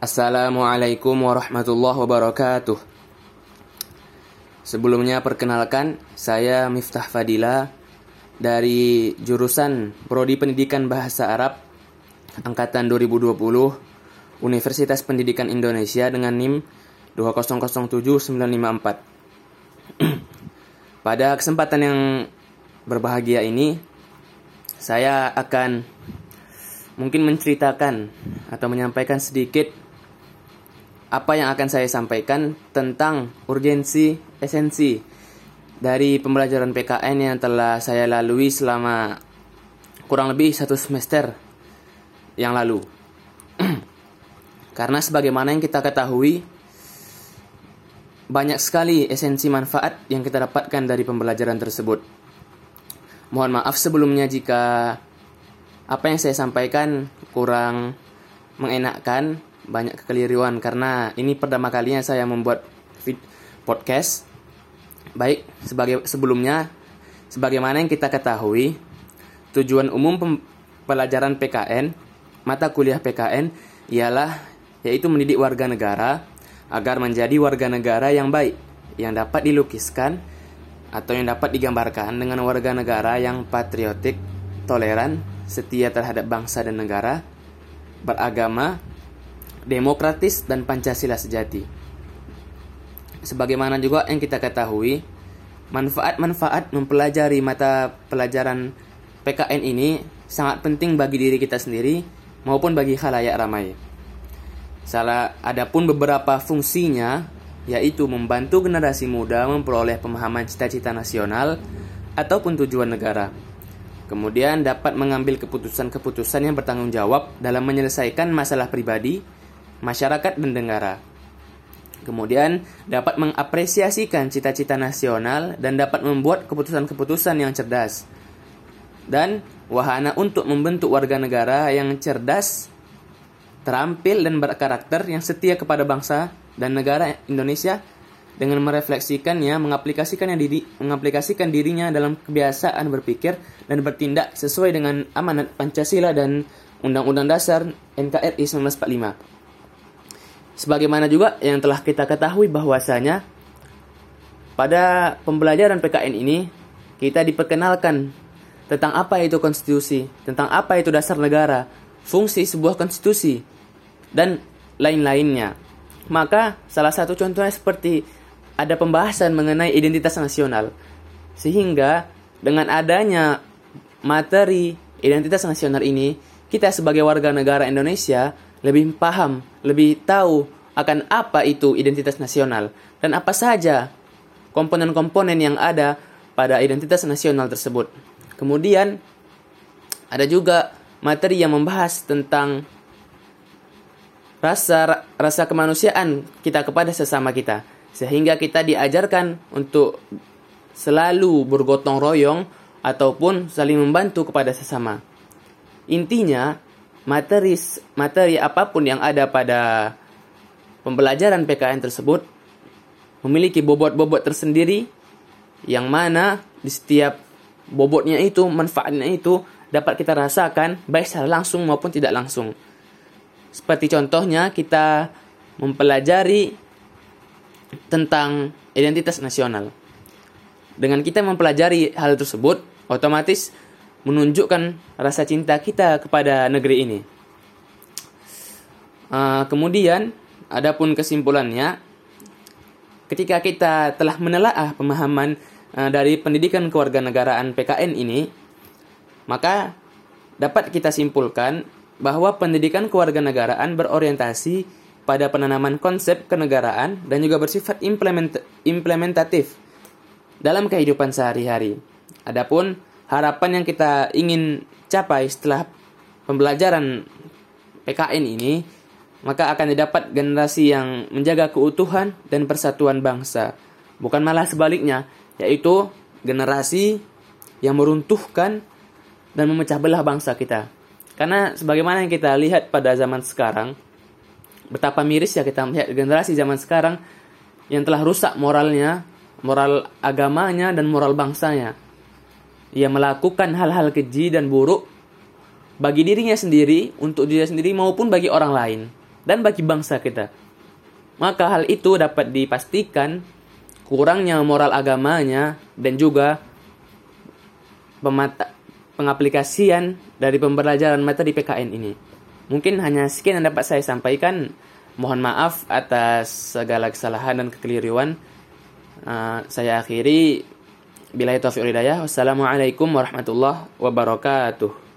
Assalamualaikum warahmatullahi wabarakatuh. Sebelumnya perkenalkan, saya Miftah Fadila dari jurusan Prodi Pendidikan Bahasa Arab angkatan 2020 Universitas Pendidikan Indonesia dengan NIM 2007954. Pada kesempatan yang berbahagia ini, saya akan mungkin menceritakan atau menyampaikan sedikit apa yang akan saya sampaikan tentang urgensi esensi dari pembelajaran PKN yang telah saya lalui selama kurang lebih satu semester yang lalu. Karena sebagaimana yang kita ketahui, banyak sekali esensi manfaat yang kita dapatkan dari pembelajaran tersebut. Mohon maaf sebelumnya jika apa yang saya sampaikan kurang mengenakkan banyak kekeliruan karena ini pertama kalinya saya membuat podcast. Baik, sebagai sebelumnya sebagaimana yang kita ketahui, tujuan umum pelajaran PKN, mata kuliah PKN ialah yaitu mendidik warga negara agar menjadi warga negara yang baik, yang dapat dilukiskan atau yang dapat digambarkan dengan warga negara yang patriotik, toleran, setia terhadap bangsa dan negara, beragama, demokratis dan Pancasila sejati. Sebagaimana juga yang kita ketahui, manfaat-manfaat mempelajari mata pelajaran PKN ini sangat penting bagi diri kita sendiri maupun bagi khalayak ramai. Salah adapun beberapa fungsinya yaitu membantu generasi muda memperoleh pemahaman cita-cita nasional ataupun tujuan negara. Kemudian dapat mengambil keputusan-keputusan yang bertanggung jawab dalam menyelesaikan masalah pribadi masyarakat dan negara. Kemudian dapat mengapresiasikan cita-cita nasional dan dapat membuat keputusan-keputusan yang cerdas. Dan wahana untuk membentuk warga negara yang cerdas, terampil dan berkarakter yang setia kepada bangsa dan negara Indonesia dengan merefleksikannya, mengaplikasikannya diri, mengaplikasikan dirinya dalam kebiasaan berpikir dan bertindak sesuai dengan amanat Pancasila dan Undang-Undang Dasar NKRI 1945. Sebagaimana juga yang telah kita ketahui bahwasanya pada pembelajaran PKN ini kita diperkenalkan tentang apa itu konstitusi, tentang apa itu dasar negara, fungsi sebuah konstitusi, dan lain-lainnya. Maka salah satu contohnya seperti ada pembahasan mengenai identitas nasional. Sehingga dengan adanya materi identitas nasional ini, kita sebagai warga negara Indonesia lebih paham, lebih tahu akan apa itu identitas nasional dan apa saja komponen-komponen yang ada pada identitas nasional tersebut. Kemudian ada juga materi yang membahas tentang rasa rasa kemanusiaan kita kepada sesama kita sehingga kita diajarkan untuk selalu bergotong royong ataupun saling membantu kepada sesama. Intinya, materi materi apa pun yang ada pada pembelajaran PKN tersebut memiliki bobot-bobot tersendiri yang mana di setiap bobotnya itu manfaatnya itu dapat kita rasakan baik secara langsung maupun tidak langsung. Seperti contohnya kita mempelajari tentang identitas nasional. Dengan kita mempelajari hal tersebut, otomatis menunjukkan rasa cinta kita kepada negeri ini. Uh, kemudian, adapun kesimpulannya, ketika kita telah menelaah pemahaman uh, dari pendidikan kewarganegaraan PKN ini, maka dapat kita simpulkan bahwa pendidikan kewarganegaraan berorientasi pada penanaman konsep kenegaraan dan juga bersifat implement implementatif dalam kehidupan sehari-hari. Adapun harapan yang kita ingin capai setelah pembelajaran PKN ini, maka akan didapat generasi yang menjaga keutuhan dan persatuan bangsa. Bukan malah sebaliknya, yaitu generasi yang meruntuhkan dan memecah belah bangsa kita. Karena sebagaimana yang kita lihat pada zaman sekarang, betapa miris ya kita melihat generasi zaman sekarang yang telah rusak moralnya, moral agamanya dan moral bangsanya ia melakukan hal-hal keji dan buruk bagi dirinya sendiri, untuk dirinya sendiri maupun bagi orang lain. dan bagi bangsa kita. Maka hal itu dapat dipastikan kurangnya moral agamanya dan juga pemata pengaplikasian dari pembelajaran materi PKN ini. Mungkin hanya sekian yang dapat saya sampaikan. Mohon maaf atas segala kesalahan dan kekeliruan. Uh, saya akhiri. Bila itu Wassalamualaikum warahmatullahi wabarakatuh.